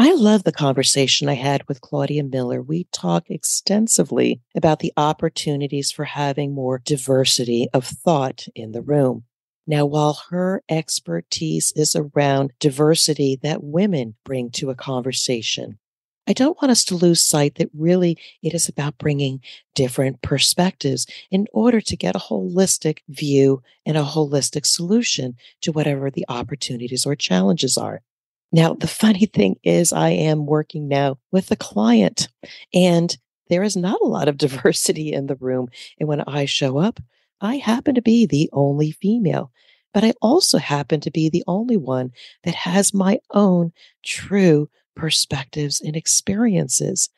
I love the conversation I had with Claudia Miller. We talk extensively about the opportunities for having more diversity of thought in the room. Now, while her expertise is around diversity that women bring to a conversation, I don't want us to lose sight that really it is about bringing different perspectives in order to get a holistic view and a holistic solution to whatever the opportunities or challenges are. Now, the funny thing is, I am working now with a client and there is not a lot of diversity in the room. And when I show up, I happen to be the only female, but I also happen to be the only one that has my own true perspectives and experiences.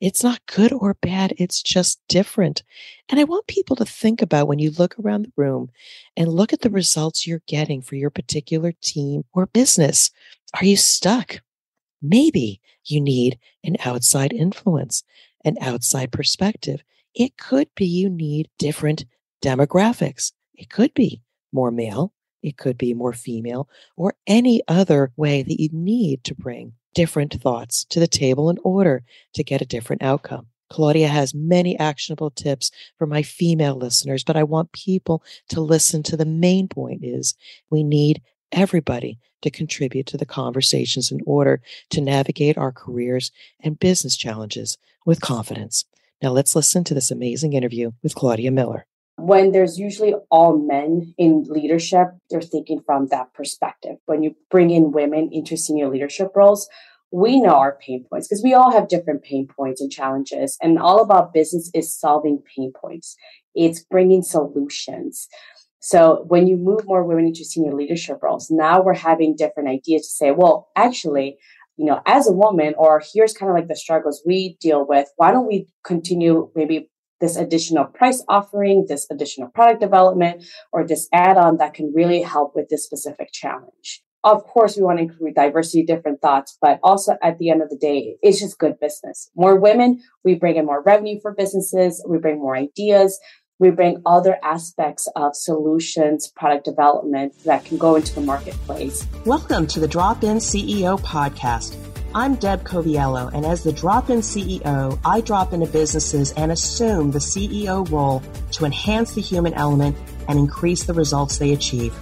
It's not good or bad. It's just different. And I want people to think about when you look around the room and look at the results you're getting for your particular team or business. Are you stuck? Maybe you need an outside influence, an outside perspective. It could be you need different demographics. It could be more male. It could be more female or any other way that you need to bring different thoughts to the table in order to get a different outcome. Claudia has many actionable tips for my female listeners, but I want people to listen to the main point is we need everybody to contribute to the conversations in order to navigate our careers and business challenges with confidence. Now let's listen to this amazing interview with Claudia Miller. When there's usually all men in leadership, they're thinking from that perspective. When you bring in women into senior leadership roles, we know our pain points because we all have different pain points and challenges. And all about business is solving pain points. It's bringing solutions. So when you move more women into senior leadership roles, now we're having different ideas to say, well, actually, you know, as a woman, or here's kind of like the struggles we deal with. Why don't we continue maybe this additional price offering, this additional product development, or this add on that can really help with this specific challenge? of course we want to include diversity different thoughts but also at the end of the day it's just good business more women we bring in more revenue for businesses we bring more ideas we bring other aspects of solutions product development that can go into the marketplace welcome to the drop in ceo podcast I'm Deb Coviello, and as the drop in CEO, I drop into businesses and assume the CEO role to enhance the human element and increase the results they achieve.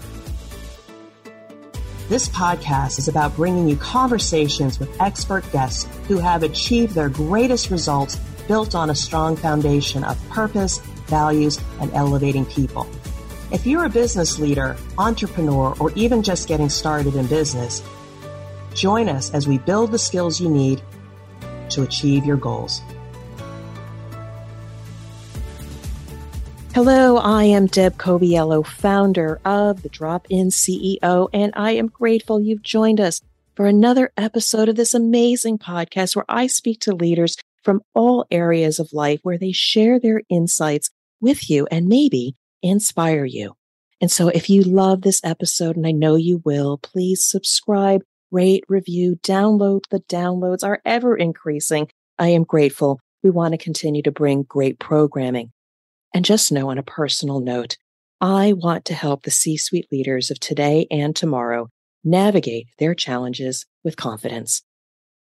This podcast is about bringing you conversations with expert guests who have achieved their greatest results built on a strong foundation of purpose, values, and elevating people. If you're a business leader, entrepreneur, or even just getting started in business, join us as we build the skills you need to achieve your goals. Hello, I am Deb Coviello, founder of the Drop In CEO, and I am grateful you've joined us for another episode of this amazing podcast where I speak to leaders from all areas of life where they share their insights with you and maybe inspire you. And so if you love this episode, and I know you will, please subscribe, rate, review, download. The downloads are ever increasing. I am grateful. We want to continue to bring great programming. And just know on a personal note, I want to help the C suite leaders of today and tomorrow navigate their challenges with confidence.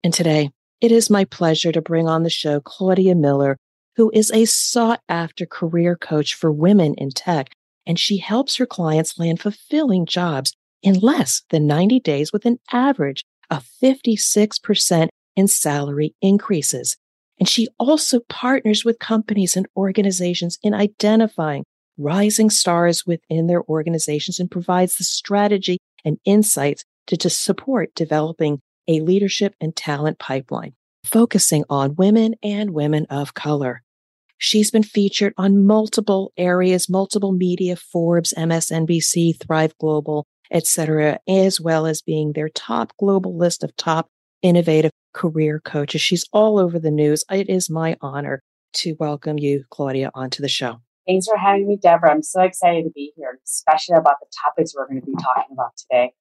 And today, it is my pleasure to bring on the show Claudia Miller, who is a sought after career coach for women in tech. And she helps her clients land fulfilling jobs in less than 90 days with an average of 56% in salary increases. And she also partners with companies and organizations in identifying rising stars within their organizations and provides the strategy and insights to, to support developing a leadership and talent pipeline, focusing on women and women of color. She's been featured on multiple areas, multiple media, Forbes, MSNBC, Thrive Global, etc., as well as being their top global list of top innovative career coaches. She's all over the news. It is my honor to welcome you, Claudia, onto the show. Thanks for having me, Deborah. I'm so excited to be here, especially about the topics we're going to be talking about today.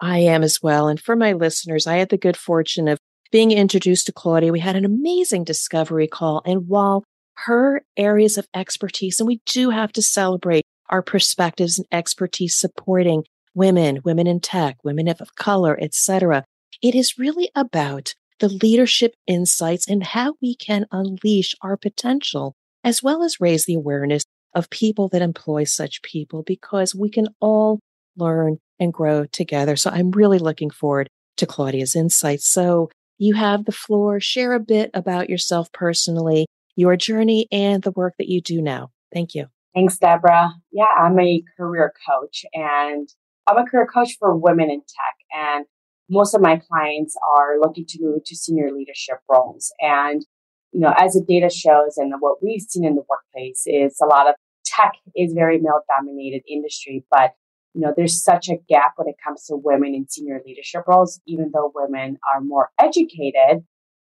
I am as well. And for my listeners, I had the good fortune of being introduced to Claudia. We had an amazing discovery call. And while her areas of expertise, and we do have to celebrate our perspectives and expertise supporting women, women in tech, women of color, etc It is really about the leadership insights and how we can unleash our potential, as well as raise the awareness of people that employ such people, because we can all learn and grow together. So I'm really looking forward to Claudia's insights. So you have the floor. Share a bit about yourself personally, your journey, and the work that you do now. Thank you. Thanks, Deborah. Yeah, I'm a career coach and I'm a career coach for women in tech. And most of my clients are looking to move to senior leadership roles. And, you know, as the data shows and what we've seen in the workplace is a lot of tech is very male dominated industry, but you know, there's such a gap when it comes to women in senior leadership roles, even though women are more educated.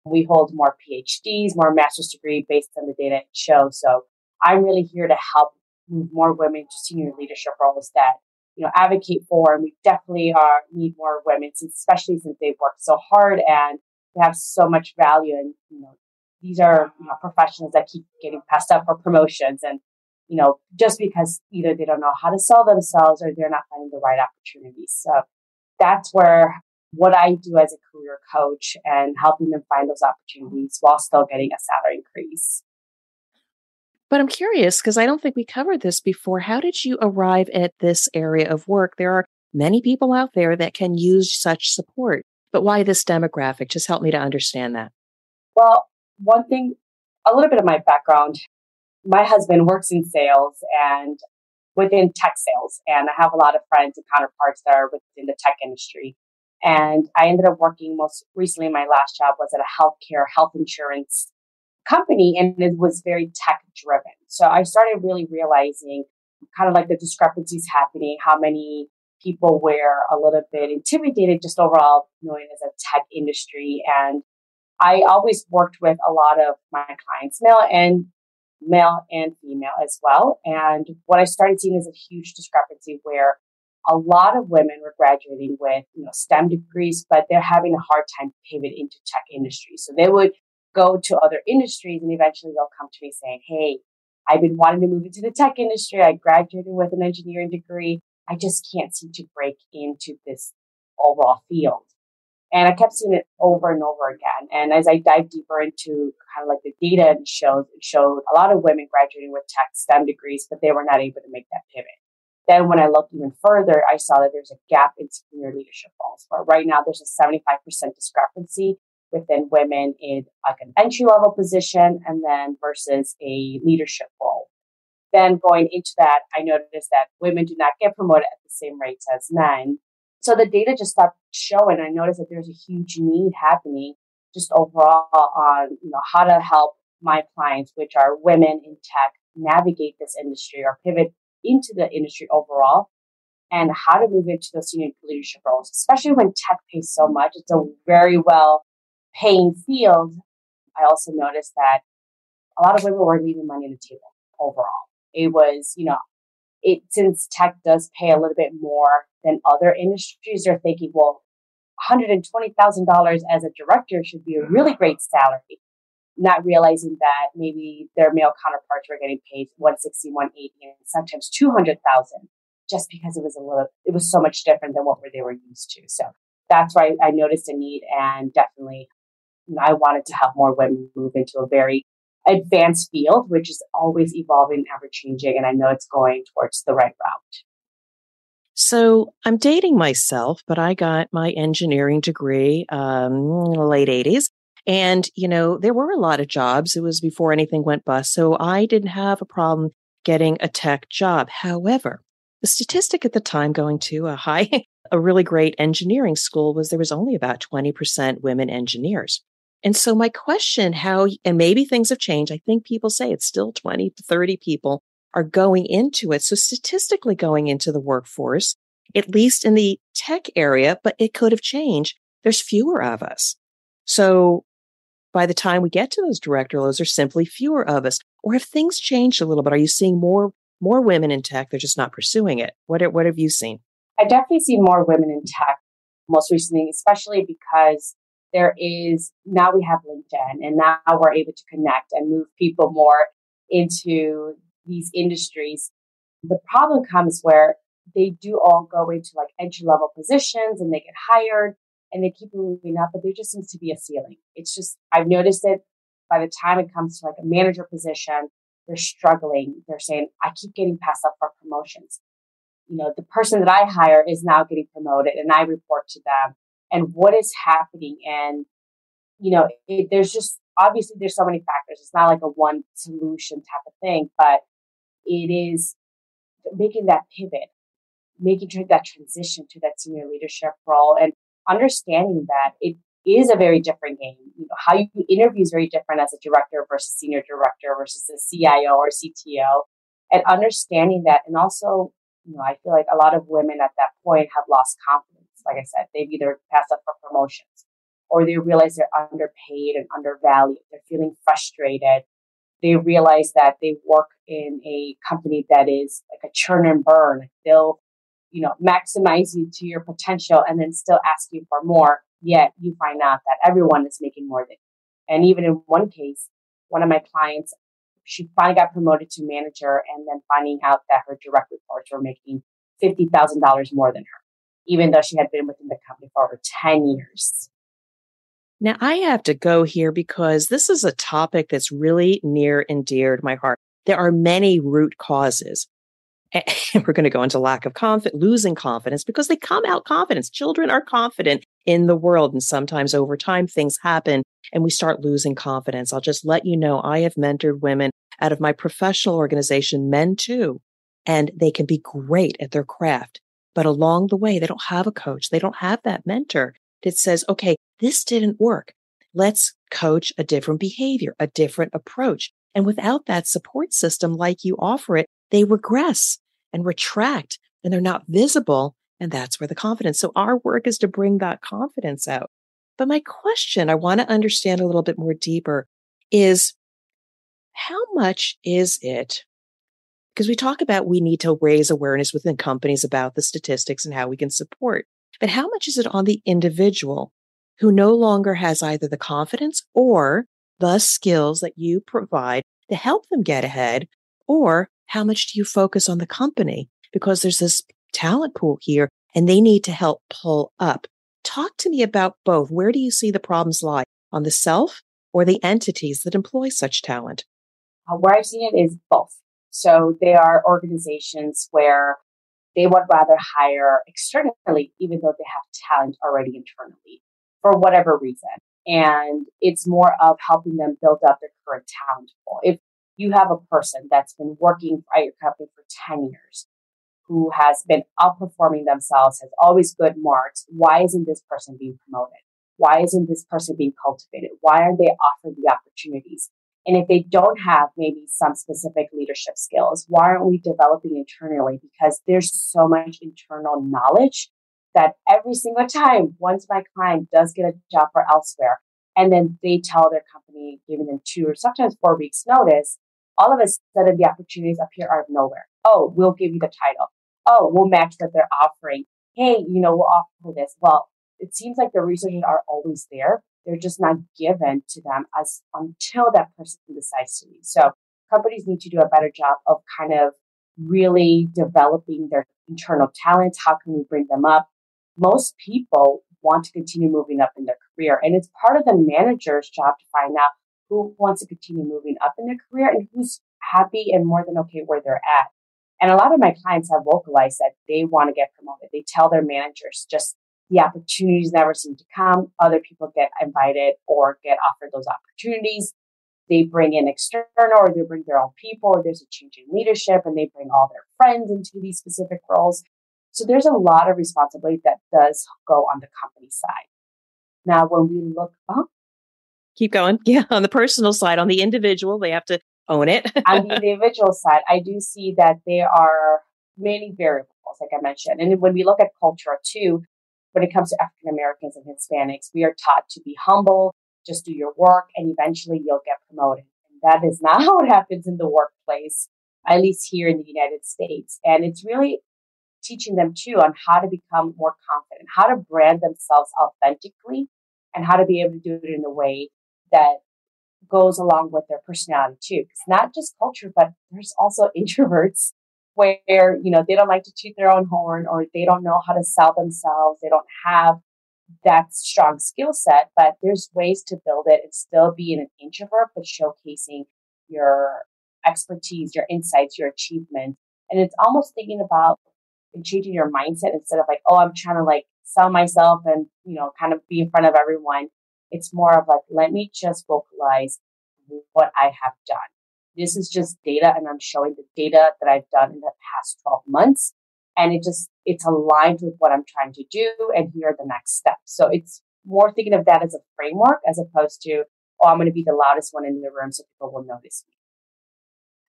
We hold more PhDs, more master's degree based on the data it shows. So I'm really here to help move more women to senior leadership roles that, you know, advocate for. And we definitely are need more women, especially since they've worked so hard and they have so much value. And, you know, these are you know, professionals that keep getting passed up for promotions and you know, just because either they don't know how to sell themselves or they're not finding the right opportunities. So that's where what I do as a career coach and helping them find those opportunities while still getting a salary increase. But I'm curious because I don't think we covered this before. How did you arrive at this area of work? There are many people out there that can use such support, but why this demographic? Just help me to understand that. Well, one thing, a little bit of my background my husband works in sales and within tech sales. And I have a lot of friends and counterparts that are within the tech industry. And I ended up working most recently, my last job was at a healthcare health insurance company and it was very tech driven. So I started really realizing kind of like the discrepancies happening, how many people were a little bit intimidated just overall knowing as a tech industry. And I always worked with a lot of my clients, male and male and female as well. And what I started seeing is a huge discrepancy where a lot of women were graduating with, you know, STEM degrees, but they're having a hard time pivot into tech industry. So they would go to other industries and eventually they'll come to me saying, Hey, I've been wanting to move into the tech industry. I graduated with an engineering degree. I just can't seem to break into this overall field. And I kept seeing it over and over again. And as I dive deeper into kind of like the data and showed, it showed a lot of women graduating with tech STEM degrees, but they were not able to make that pivot. Then when I looked even further, I saw that there's a gap in senior leadership roles where right now there's a 75% discrepancy within women in like an entry level position and then versus a leadership role. Then going into that, I noticed that women do not get promoted at the same rates as men. So the data just stopped and I noticed that there's a huge need happening just overall on, you know, how to help my clients, which are women in tech, navigate this industry or pivot into the industry overall and how to move into those senior leadership roles, especially when tech pays so much. It's a very well paying field. I also noticed that a lot of women were leaving money on the table overall. It was, you know, it since tech does pay a little bit more than other industries, they're thinking, well, $120,000 as a director should be a mm-hmm. really great salary. Not realizing that maybe their male counterparts were getting paid 160, 180, and sometimes 200,000 just because it was a little, it was so much different than what they were used to. So that's why I noticed a need and definitely I wanted to help more women move into a very advanced field, which is always evolving, ever changing. And I know it's going towards the right route. So I'm dating myself, but I got my engineering degree um, late 80s. And, you know, there were a lot of jobs. It was before anything went bust. So I didn't have a problem getting a tech job. However, the statistic at the time going to a high, a really great engineering school was there was only about 20% women engineers. And so my question, how, and maybe things have changed. I think people say it's still 20 to 30 people are going into it. So statistically going into the workforce, at least in the tech area, but it could have changed. There's fewer of us. So by the time we get to those director roles, there's simply fewer of us. Or have things changed a little bit? Are you seeing more more women in tech? They're just not pursuing it. What are, what have you seen? I definitely see more women in tech most recently, especially because there is now we have LinkedIn and now we're able to connect and move people more into these industries. The problem comes where they do all go into like entry level positions and they get hired and they keep moving up, but there just seems to be a ceiling. It's just, I've noticed it by the time it comes to like a manager position, they're struggling. They're saying, I keep getting passed up for promotions. You know, the person that I hire is now getting promoted and I report to them. And what is happening? And, you know, it, there's just obviously there's so many factors. It's not like a one solution type of thing, but it is making that pivot, making that transition to that senior leadership role and understanding that it is a very different game. You know, how you interview is very different as a director versus senior director versus a CIO or CTO. And understanding that and also, you know, I feel like a lot of women at that point have lost confidence. Like I said, they've either passed up for promotions or they realize they're underpaid and undervalued. They're feeling frustrated. They realize that they work in a company that is like a churn and burn. They'll, you know, maximize you to your potential and then still ask you for more. Yet you find out that everyone is making more than you. And even in one case, one of my clients, she finally got promoted to manager and then finding out that her direct reports were making $50,000 more than her, even though she had been within the company for over 10 years. Now, I have to go here because this is a topic that's really near and dear to my heart. There are many root causes. And we're going to go into lack of confidence, losing confidence because they come out confidence. Children are confident in the world. And sometimes over time, things happen and we start losing confidence. I'll just let you know I have mentored women out of my professional organization, men too, and they can be great at their craft. But along the way, they don't have a coach. They don't have that mentor that says, okay, this didn't work. Let's coach a different behavior, a different approach. And without that support system, like you offer it, they regress and retract and they're not visible. And that's where the confidence. So our work is to bring that confidence out. But my question I want to understand a little bit more deeper is how much is it? Because we talk about we need to raise awareness within companies about the statistics and how we can support. But how much is it on the individual who no longer has either the confidence or the skills that you provide to help them get ahead? Or how much do you focus on the company? Because there's this talent pool here and they need to help pull up. Talk to me about both. Where do you see the problems lie on the self or the entities that employ such talent? Uh, where I've seen it is both. So there are organizations where they would rather hire externally, even though they have talent already internally for whatever reason. And it's more of helping them build up their current talent pool. If you have a person that's been working at your company for 10 years, who has been outperforming themselves, has always good marks, why isn't this person being promoted? Why isn't this person being cultivated? Why aren't they offered the opportunities? And if they don't have maybe some specific leadership skills, why aren't we developing internally? Because there's so much internal knowledge that every single time, once my client does get a job for elsewhere, and then they tell their company, giving them two or sometimes four weeks notice, all of a sudden the opportunities appear out of nowhere. Oh, we'll give you the title. Oh, we'll match what they're offering. Hey, you know, we'll offer this. Well, it seems like the resources are always there, they're just not given to them as until that person decides to leave. So companies need to do a better job of kind of really developing their internal talents. How can we bring them up? Most people want to continue moving up in their career. And it's part of the manager's job to find out who wants to continue moving up in their career and who's happy and more than okay where they're at. And a lot of my clients have vocalized that they want to get promoted. They tell their managers just the opportunities never seem to come. Other people get invited or get offered those opportunities. They bring in external or they bring their own people or there's a change in leadership and they bring all their friends into these specific roles. So there's a lot of responsibility that does go on the company side. Now, when we look up, keep going. Yeah. On the personal side, on the individual, they have to own it. on the individual side, I do see that there are many variables, like I mentioned. And when we look at culture too, when it comes to African Americans and Hispanics, we are taught to be humble, just do your work, and eventually you'll get promoted. And that is not how it happens in the workplace, at least here in the United States. And it's really teaching them too on how to become more confident, how to brand themselves authentically, and how to be able to do it in a way that goes along with their personality too. It's not just culture, but there's also introverts where, you know, they don't like to toot their own horn or they don't know how to sell themselves. They don't have that strong skill set, but there's ways to build it and still be an introvert, but showcasing your expertise, your insights, your achievements. And it's almost thinking about changing your mindset instead of like, oh, I'm trying to like sell myself and, you know, kind of be in front of everyone. It's more of like, let me just vocalize what I have done. This is just data and I'm showing the data that I've done in the past 12 months. And it just, it's aligned with what I'm trying to do. And here are the next steps. So it's more thinking of that as a framework as opposed to, oh, I'm going to be the loudest one in the room so people will notice me.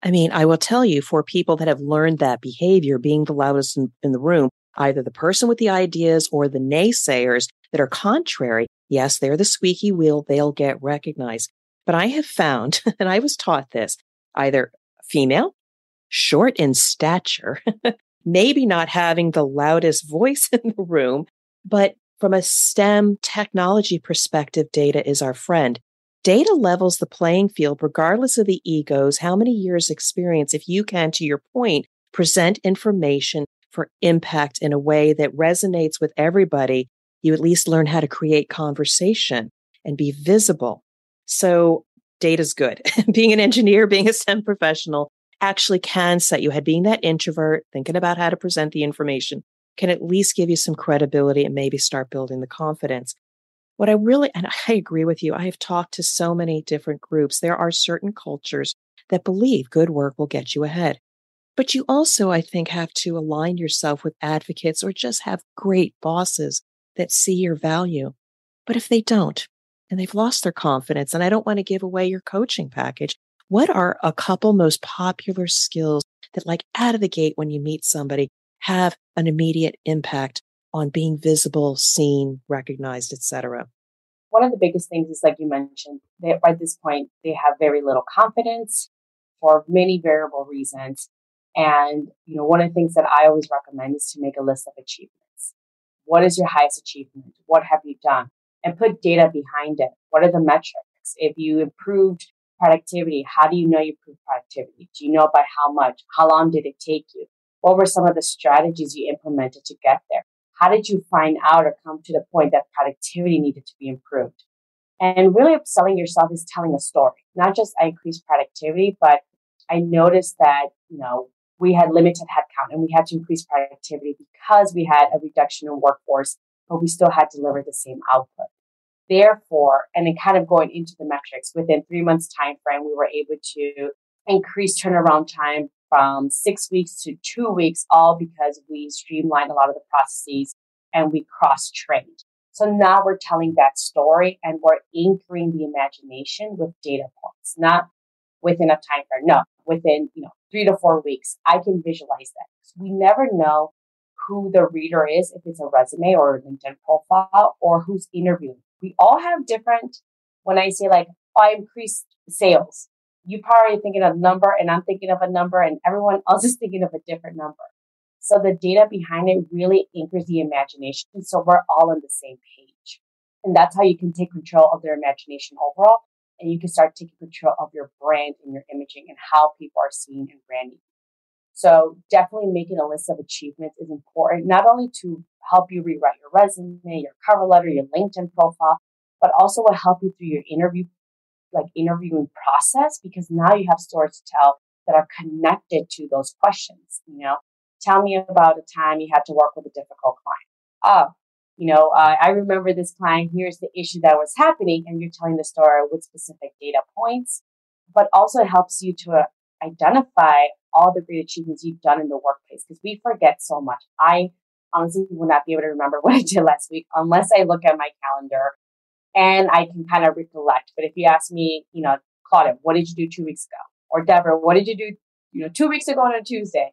I mean, I will tell you for people that have learned that behavior, being the loudest in, in, the room, either the person with the ideas or the naysayers that are contrary, yes, they're the squeaky wheel, they'll get recognized. But I have found, and I was taught this, either female, short in stature, maybe not having the loudest voice in the room, but from a STEM technology perspective, data is our friend. Data levels the playing field regardless of the egos, how many years experience, if you can, to your point, present information for impact in a way that resonates with everybody, you at least learn how to create conversation and be visible. So data's good. being an engineer, being a STEM professional actually can set you ahead. Being that introvert, thinking about how to present the information can at least give you some credibility and maybe start building the confidence. What I really, and I agree with you, I have talked to so many different groups. There are certain cultures that believe good work will get you ahead. But you also, I think, have to align yourself with advocates or just have great bosses that see your value. But if they don't, and they've lost their confidence, and I don't want to give away your coaching package, what are a couple most popular skills that, like out of the gate, when you meet somebody, have an immediate impact on being visible, seen, recognized, etc. One of the biggest things is, like you mentioned, that at this point they have very little confidence for many variable reasons. And you know, one of the things that I always recommend is to make a list of achievements. What is your highest achievement? What have you done? And put data behind it. What are the metrics? If you improved productivity, how do you know you improved productivity? Do you know by how much? How long did it take you? What were some of the strategies you implemented to get there? How did you find out or come to the point that productivity needed to be improved? And really upselling yourself is telling a story, not just I increased productivity, but I noticed that, you know, we had limited headcount and we had to increase productivity because we had a reduction in workforce, but we still had to deliver the same output. Therefore, and then kind of going into the metrics within three months time frame, we were able to increase turnaround time from six weeks to two weeks, all because we streamlined a lot of the processes and we cross trained. So now we're telling that story and we're anchoring the imagination with data points, not within a time frame. No, within, you know, three to four weeks, I can visualize that. We never know who the reader is, if it's a resume or a LinkedIn profile or who's interviewing. We all have different, when I say like, oh, I increased sales, you probably thinking of a number and I'm thinking of a number and everyone else is thinking of a different number. So the data behind it really anchors the imagination. So we're all on the same page. And that's how you can take control of their imagination overall. And you can start taking control of your brand and your imaging and how people are seeing and branding. So definitely making a list of achievements is important, not only to help you rewrite your resume, your cover letter, your LinkedIn profile, but also will help you through your interview like interviewing process because now you have stories to tell that are connected to those questions. You know, tell me about a time you had to work with a difficult client. Oh, you know, uh, I remember this client. Here's the issue that was happening, and you're telling the story with specific data points. But also, it helps you to uh, identify all the great achievements you've done in the workplace because we forget so much. I honestly would not be able to remember what I did last week unless I look at my calendar and I can kind of recollect. But if you ask me, you know, Claudia, what did you do two weeks ago? Or Deborah, what did you do, you know, two weeks ago on a Tuesday?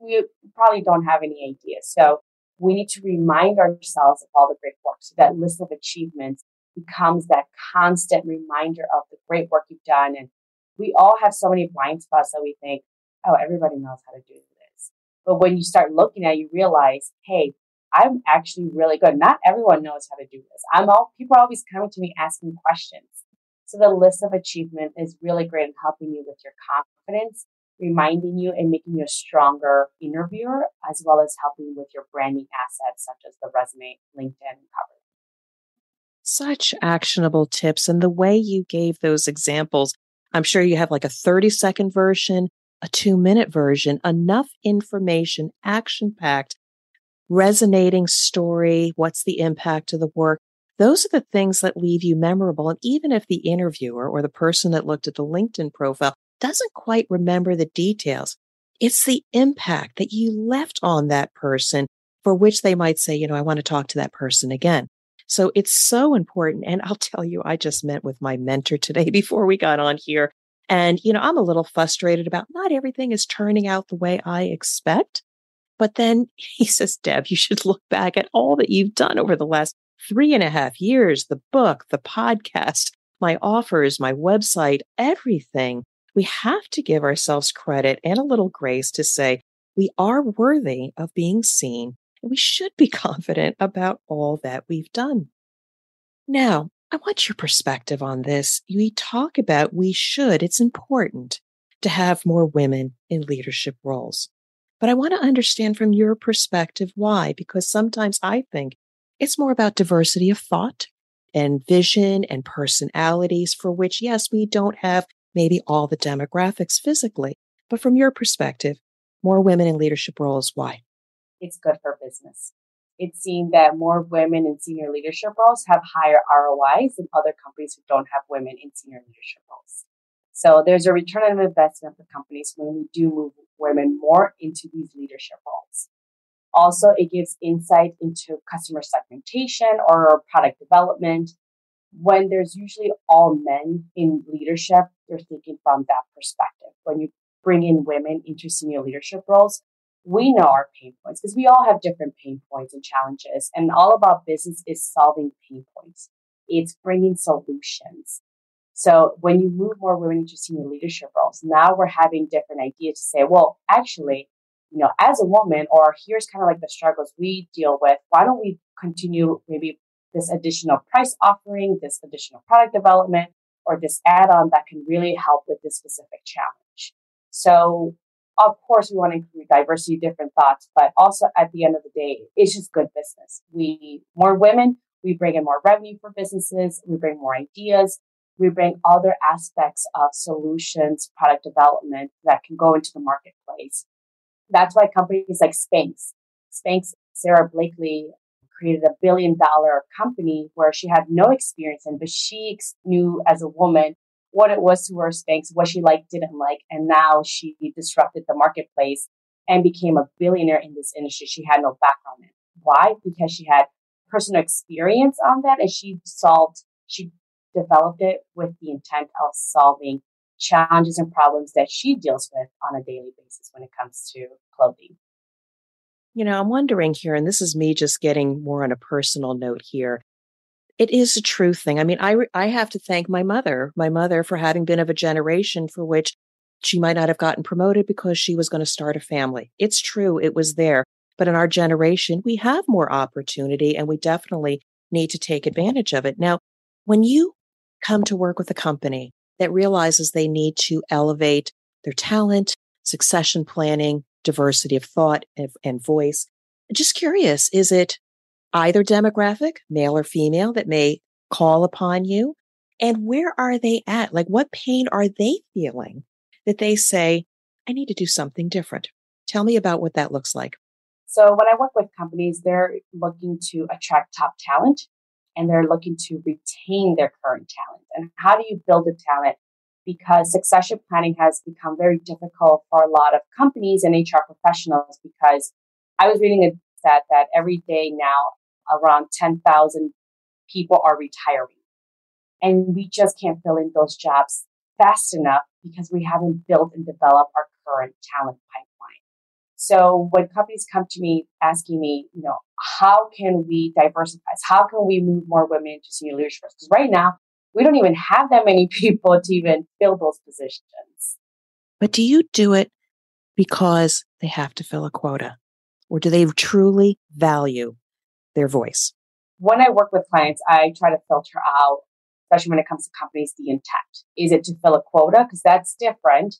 We probably don't have any ideas. So we need to remind ourselves of all the great work. So that list of achievements becomes that constant reminder of the great work you've done. And we all have so many blind spots that we think, oh, everybody knows how to do this. But when you start looking at it, you realize, hey, I'm actually really good. Not everyone knows how to do this. I'm all people are always coming to me asking questions. So the list of achievement is really great in helping you with your confidence, reminding you and making you a stronger interviewer, as well as helping with your branding assets such as the resume, LinkedIn, cover. Such actionable tips. And the way you gave those examples, I'm sure you have like a 30 second version, a two minute version, enough information, action packed, resonating story. What's the impact of the work? Those are the things that leave you memorable. And even if the interviewer or the person that looked at the LinkedIn profile doesn't quite remember the details, it's the impact that you left on that person for which they might say, you know, I want to talk to that person again. So it's so important. And I'll tell you, I just met with my mentor today before we got on here. And, you know, I'm a little frustrated about not everything is turning out the way I expect. But then he says, Deb, you should look back at all that you've done over the last three and a half years the book, the podcast, my offers, my website, everything. We have to give ourselves credit and a little grace to say we are worthy of being seen and we should be confident about all that we've done. Now, I want your perspective on this. We talk about we should, it's important to have more women in leadership roles. But I want to understand from your perspective why, because sometimes I think it's more about diversity of thought and vision and personalities for which, yes, we don't have maybe all the demographics physically. But from your perspective, more women in leadership roles, why? It's good for business. It's seen that more women in senior leadership roles have higher ROIs than other companies who don't have women in senior leadership roles. So there's a return on investment for companies when we do move women more into these leadership roles. Also, it gives insight into customer segmentation or product development. When there's usually all men in leadership, they're thinking from that perspective. When you bring in women into senior leadership roles, we know our pain points because we all have different pain points and challenges. And all about business is solving pain points. It's bringing solutions. So when you move more women into senior leadership roles, now we're having different ideas to say, well, actually, you know, as a woman, or here's kind of like the struggles we deal with. Why don't we continue maybe this additional price offering, this additional product development, or this add on that can really help with this specific challenge? So, of course, we want to include diversity, different thoughts, but also at the end of the day, it's just good business. We, more women, we bring in more revenue for businesses, we bring more ideas, we bring other aspects of solutions, product development that can go into the marketplace. That's why companies like Spanx, Spanx, Sara Blakely created a billion dollar company where she had no experience in, but she knew as a woman what it was to wear Spanx, what she liked, didn't like. And now she disrupted the marketplace and became a billionaire in this industry. She had no background in. Why? Because she had personal experience on that and she solved, she developed it with the intent of solving challenges and problems that she deals with on a daily basis when it comes to clothing. You know, I'm wondering here, and this is me just getting more on a personal note here. It is a true thing. I mean, I, I have to thank my mother, my mother for having been of a generation for which she might not have gotten promoted because she was going to start a family. It's true. It was there. But in our generation, we have more opportunity and we definitely need to take advantage of it. Now, when you come to work with a company that realizes they need to elevate their talent, succession planning, diversity of thought and, voice. Just curious, is it either demographic, male or female, that may call upon you? And where are they at? Like, what pain are they feeling that they say, I need to do something different? Tell me about what that looks like. So, when I work with companies, they're looking to attract top talent and they're looking to retain their current talent. And how do you build a talent? Because succession planning has become very difficult for a lot of companies and HR professionals because I was reading a stat that every day now around 10,000 people are retiring. And we just can't fill in those jobs fast enough because we haven't built and developed our current talent pipeline. So when companies come to me asking me, you know, how can we diversify? How can we move more women into senior leadership? Because right now we don't even have that many people to even fill those positions. But do you do it because they have to fill a quota? Or do they truly value their voice? When I work with clients, I try to filter out, especially when it comes to companies, the intent. Is it to fill a quota? Because that's different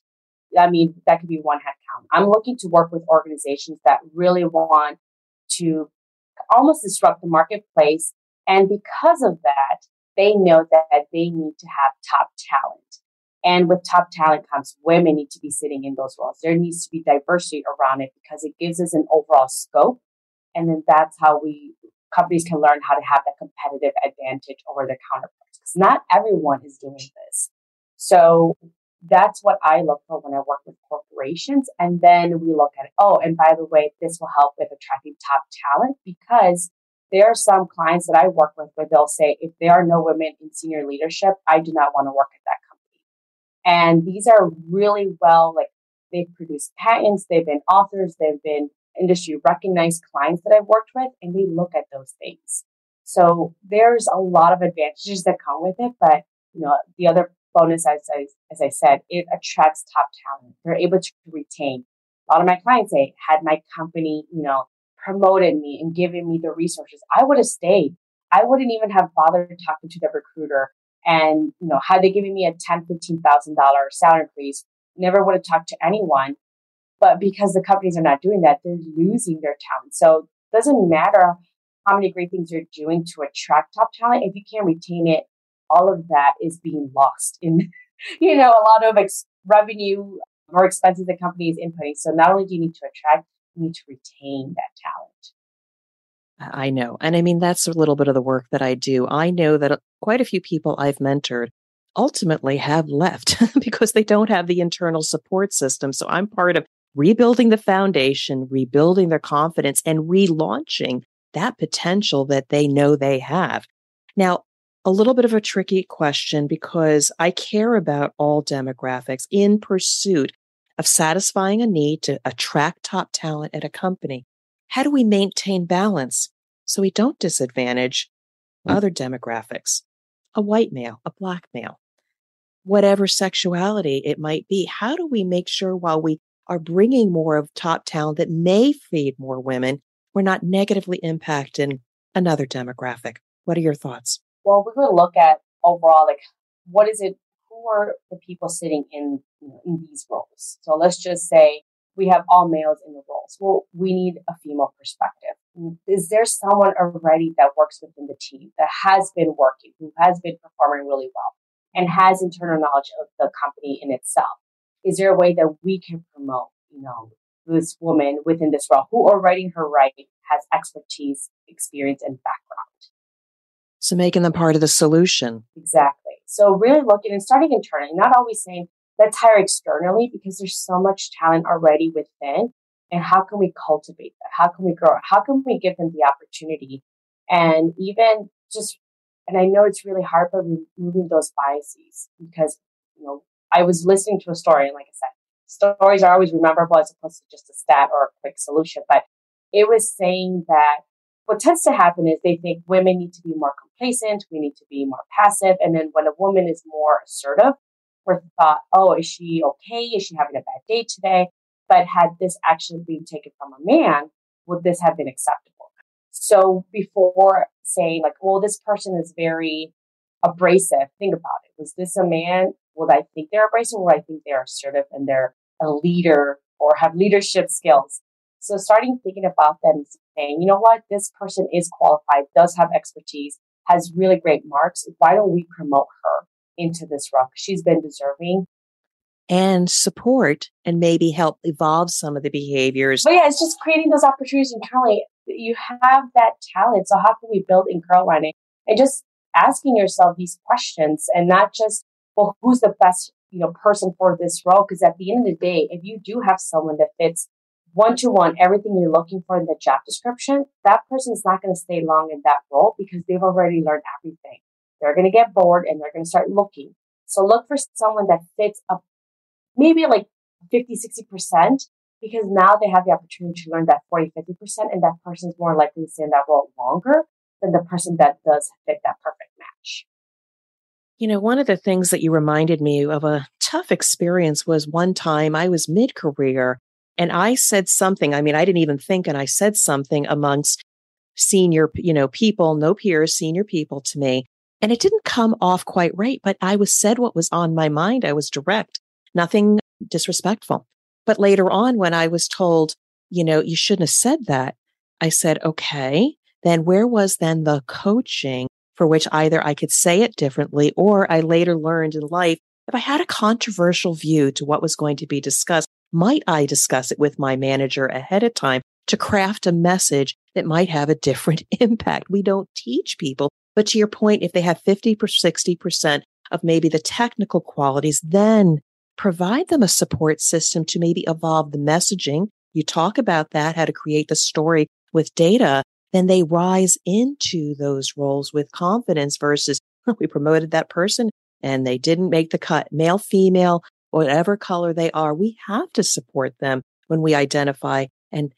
I mean, that could be one head count. I'm looking to work with organizations that really want to almost disrupt the marketplace And because of that, they know that they need to have top talent. And with top talent comes women need to be sitting in those roles. There needs to be diversity around it because it gives us an overall scope. And then that's how we companies can learn how to have that competitive advantage over their counterparts. Because not everyone is doing this. So that's what I look for when I work with corporations. And then we look at. Oh, and by the way, this will help with attracting top talent because there are some clients that I work with where they'll say, if there are no women in senior leadership, I do not want to work at that company. And these are really well, like they've produced patents, they've been authors, they've been industry recognized clients that I've worked with, and they look at those things. So there's a lot of advantages that come with it, but you know, the other bonus, as I, as I said, it attracts top talent. They're able to retain. A lot of my clients say, had my company, you know, promoted me and given me the resources, I would have stayed. I wouldn't even have bothered talking to the recruiter. And, you know, had they given me a ten, fifteen thousand dollar salary increase, never would have talked to anyone. But because the companies are not doing that, they're losing their talent. So it doesn't matter how many great things you're doing to attract top talent. If you can't retain it, all of that is being lost in, you know, a lot of ex- revenue or expenses the company is inputting. So not only do you need to attract, you need to retain that talent. I know. And I mean, that's a little bit of the work that I do. I know that uh, quite a few people I've mentored ultimately have left because they don't have the internal support system. So I'm part of rebuilding the foundation, rebuilding their confidence, and relaunching that potential that they know they have. Now, a little bit of a tricky question because I care about all demographics in pursuit of satisfying a need to attract top talent at a company. How do we maintain balance so we don't disadvantage mm. other demographics? A white male, a black male, whatever sexuality it might be. How do we make sure while we are bringing more of top talent that may feed more women, we're not negatively impacting another demographic? What are your thoughts? Well, we're going to look at overall, like, what is it? Who are the people sitting in in these roles? So let's just say we have all males in the roles. Well, we need a female perspective. Mm, is there someone already that works within the team that has been working, who has been performing really well, and has internal knowledge of the company in itself? Is there a way that we can promote, you know, this woman within this role who already in her right has expertise, experience, and background? So making them part of the solution. Exactly. So really looking and starting internally, not always saying let's hire externally because there's so much talent already within. And how can we cultivate that? How can we grow it? How can we give them the opportunity? And even just, and I know it's really hard, but removing those biases because, you know, I was listening to a story and like I said, stories are always rememberable as opposed to just a stat or a quick solution, but it was saying that what tends to happen is they think women need to be more complacent, we need to be more passive. And then when a woman is more assertive, we're thought, oh, is she okay? Is she having a bad day today? But had this actually been taken from a man, would this have been acceptable? So before saying like, well, this person is very abrasive, think about it. Was this a man? Would I think they're abrasive? Or I think they're assertive and they're a leader or have leadership skills? So starting thinking about that and saying, you know what, this person is qualified, does have expertise, has really great marks. Why don't we promote her into this role? She's been deserving. And support and maybe help evolve some of the behaviors. But yeah, it's just creating those opportunities internally. You have that talent. So how can we build in on it? And just asking yourself these questions and not just, well, who's the best, you know, person for this role? Because at the end of the day, if you do have someone that fits one to one everything you're looking for in the job description, that person is not going to stay long in that role because they've already learned everything. They're going to get bored and they're going to start looking. So look for someone that fits up maybe like 50, 60% because now they have the opportunity to learn that 40, 50% and that person's more likely to stay in that role longer than the person that does fit that perfect match. You know, one of the things that you reminded me of a tough experience was one time I was mid career and I said something. I mean, I didn't even think, and I said something amongst senior, you know, people, no peers, senior people to me. And it didn't come off quite right, but I was said what was on my mind. I was direct, nothing disrespectful. But later on, when I was told, you know, you shouldn't have said that, I said, okay, then where was then the coaching for which either I could say it differently or I later learned in life if I had a controversial view to what was going to be discussed, might I discuss it with my manager ahead of time to craft a message that might have a different impact? We don't teach people. But to your point, if they have 50 or 60% of maybe the technical qualities, then provide them a support system to maybe evolve the messaging. You talk about that, how to create the story with data. Then they rise into those roles with confidence versus we promoted that person and they didn't make the cut, male, female, whatever color they are. We have to support them when we identify and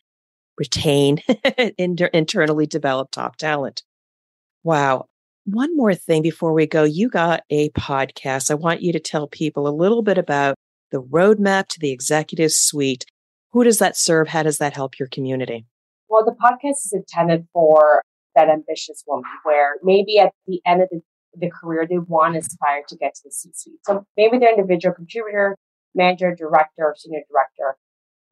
retain inter- internally developed top talent. Wow. One more thing before we go. You got a podcast. I want you to tell people a little bit about the roadmap to the executive suite. Who does that serve? How does that help your community? Well, the podcast is intended for that ambitious woman where maybe at the end of the, the career, they want to aspire to get to the C suite. So maybe they're individual contributor, manager, director, or senior director.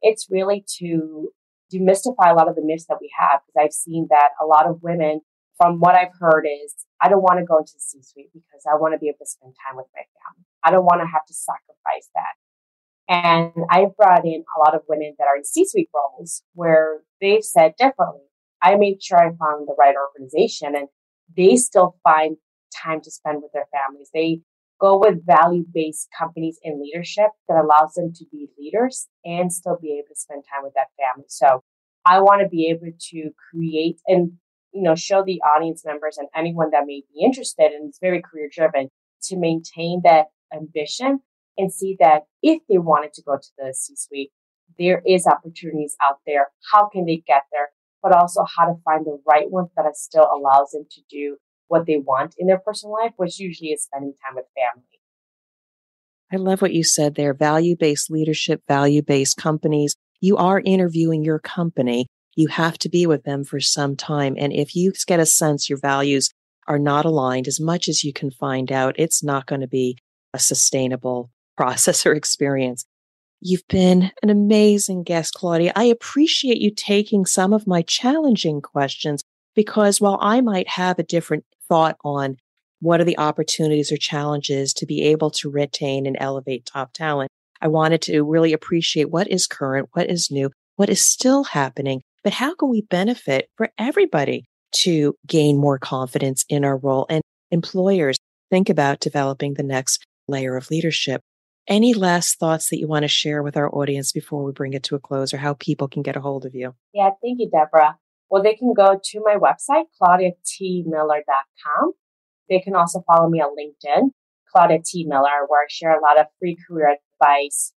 It's really to demystify a lot of the myths that we have because I've seen that a lot of women, from what I've heard, is I don't want to go into the C suite because I want to be able to spend time with my family. I don't want to have to sacrifice that. And I've brought in a lot of women that are in C suite roles where they've said differently. I made sure I found the right organization and they still find time to spend with their families. They go with value based companies in leadership that allows them to be leaders and still be able to spend time with that family. So I want to be able to create and, you know, show the audience members and anyone that may be interested and it's very career driven to maintain that ambition and see that if they wanted to go to the C suite, there is opportunities out there. How can they get there? But also how to find the right ones that still allows them to do what they want in their personal life, which usually is spending time with family. I love what you said there. Value based leadership, value based companies. You are interviewing your company. You have to be with them for some time. And if you get a sense your values are not aligned as much as you can find out, it's not going to be a sustainable process or experience. You've been an amazing guest, Claudia. I appreciate you taking some of my challenging questions because while I might have a different thought on what are the opportunities or challenges to be able to retain and elevate top talent, I wanted to really appreciate what is current, what is new, what is still happening, but how can we benefit for everybody to gain more confidence in our role and employers think about developing the next layer of leadership. Any last thoughts that you want to share with our audience before we bring it to a close or how people can get a hold of you? Yeah, thank you, Deborah. Well, they can go to my website, claudiatmiller.com. They can also follow me on LinkedIn, Claudia T. Miller, where I share a lot of free career advice,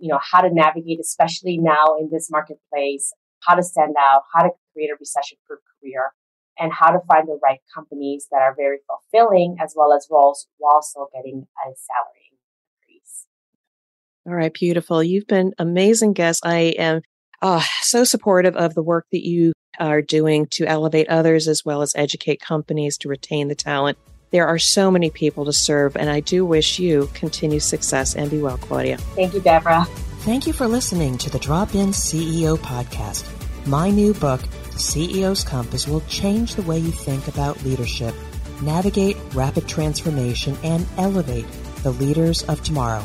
you know, how to navigate, especially now in this marketplace, how to stand out, how to create a recession proof career, and how to find the right companies that are very fulfilling as well as roles while still getting a salary increase. All right, beautiful. You've been amazing guest. I am uh, so supportive of the work that you are doing to elevate others as well as educate companies to retain the talent. There are so many people to serve, and I do wish you continued success and be well, Claudia. Thank you, Deborah. Thank you for listening to the Drop In CEO podcast. My new book, The CEO's Compass, will change the way you think about leadership, navigate rapid transformation, and elevate the leaders of tomorrow.